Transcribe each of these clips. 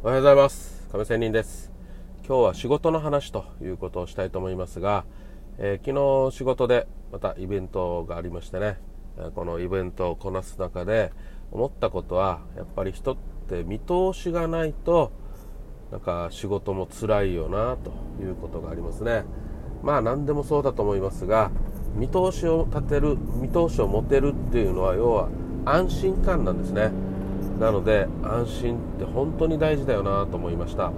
おはようございます。亀仙人です。今日は仕事の話ということをしたいと思いますが、えー、昨日仕事でまたイベントがありましてねこのイベントをこなす中で思ったことはやっぱり人って見通しがないとなんか仕事も辛いよなということがありますね。まあ何でもそうだと思いますが見通しを立てる見通しを持てるっていうのは要は安心感なんですね。なので安心って本当に大事だよなと思いました。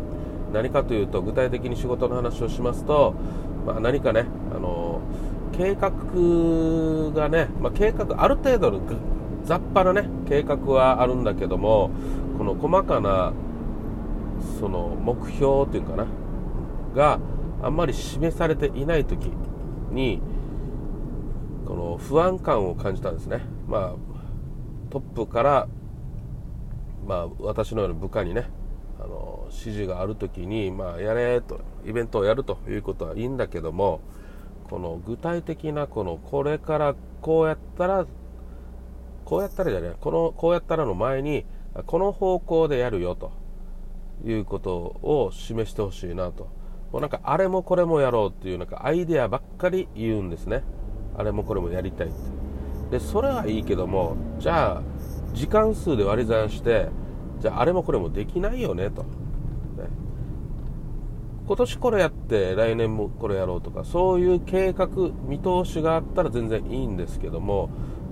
何かというと具体的に仕事の話をしますと、まあ、何かねあの計画がね、まあ、計画ある程度の雑把なね計画はあるんだけどもこの細かなその目標というかながあんまり示されていない時にこの不安感を感じたんですね。まあトップからまあ私のような部下にねあの指示がある時にまあやれとイベントをやるということはいいんだけどもこの具体的なこのこれからこうやったらこうやったらじゃないこのこうやったらの前にこの方向でやるよということを示してほしいなと。もうなんかあれもこれもやろうっていうなんかアイデアばっかり言うんですね。あれもこれもやりたいって。でそれはいいけどもじゃあ時間数で割り算してじゃああれもこれもできないよねと、ね、今年これやって来年もこれやろうとかそういう計画見通しがあったら全然いいんですけども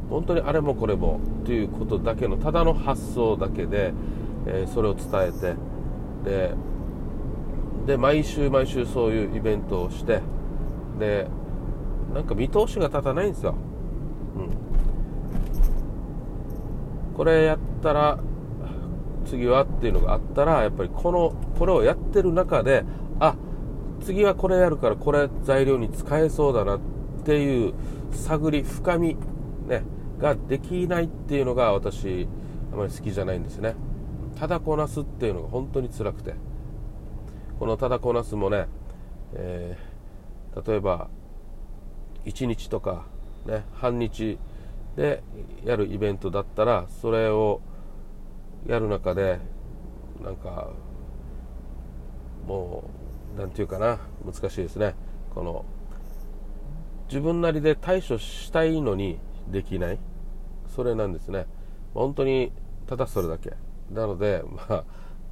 本当にあれもこれもということだけのただの発想だけで、えー、それを伝えてでで毎週毎週そういうイベントをしてでなんか見通しが立たないんですよ、うん、これやったら次はっていうのがあったらやっぱりこのこれをやってる中であ次はこれやるからこれ材料に使えそうだなっていう探り深みねができないっていうのが私あまり好きじゃないんですね。ただこなすっていうのが本当に辛くて。このただこなすもね、えー、例えば1日とか、ね、半日でやるイベントだったらそれをやる中でなんかもう何て言うかな難しいですね。この自分なりで対処したいのにできない。それなんですね。本当にただそれだけ。なのでま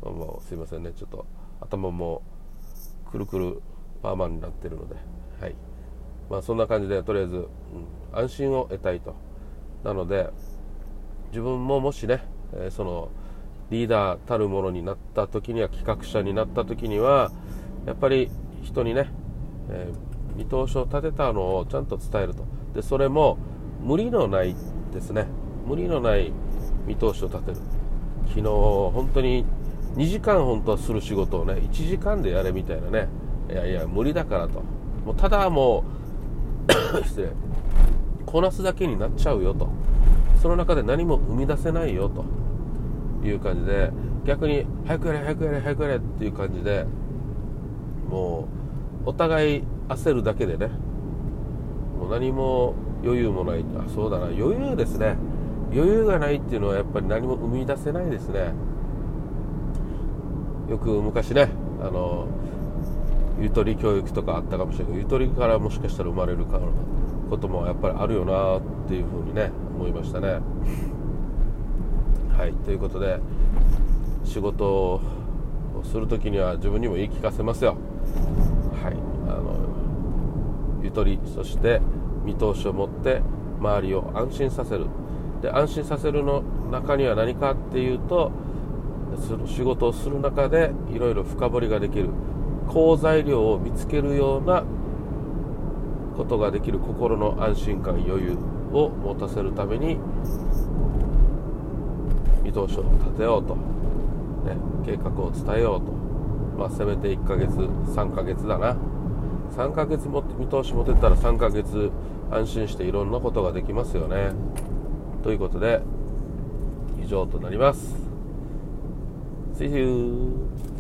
あもうすいませんね。ちょっと頭もくるくるパーマンになってるので。はい。まあそんな感じでとりあえず、うん、安心を得たいと。なので自分ももしね、え、そのリーダーたるものになった時には企画者になった時にはやっぱり人にね、え、見通しを立てたのをちゃんと伝えると。でそれも無理のないですね。無理のない見通しを立てる。昨日本当に2時間本当はする仕事をね1時間でやれみたいなね。いやいや無理だからと。もうただもう 失礼。こなすだけになっちゃうよと。その中で何も生み出せないよと。いう感じで逆に早くやれ早くやれ早くやれっていう感じでもうお互い焦るだけでねもう何も余裕もないあそうだな。余裕ですね。余裕がないっていうのはやっぱり何も生み出せないですね。よく昔ねあのゆとり教育とかあったかもしれないけどゆとりからもしかしたら生まれるかこともやっぱりあるよなっていうふうにね思いましたね。はい。ということで仕事をする時には自分にも言い聞かせますよ。はい。あのゆとりそして見通しを持って周りを安心させる。で安心させるの中には何かっていうと仕事をする中でいろいろ深掘りができる。好材料を見つけるようなことができる心の安心感余裕を持たせるために見通しを立てようと、ね、計画を伝えようと、まあ、せめて1ヶ月3ヶ月だな。3ヶ月も見通し持てたら3ヶ月安心していろんなことができますよね。ということで以上となります。See you!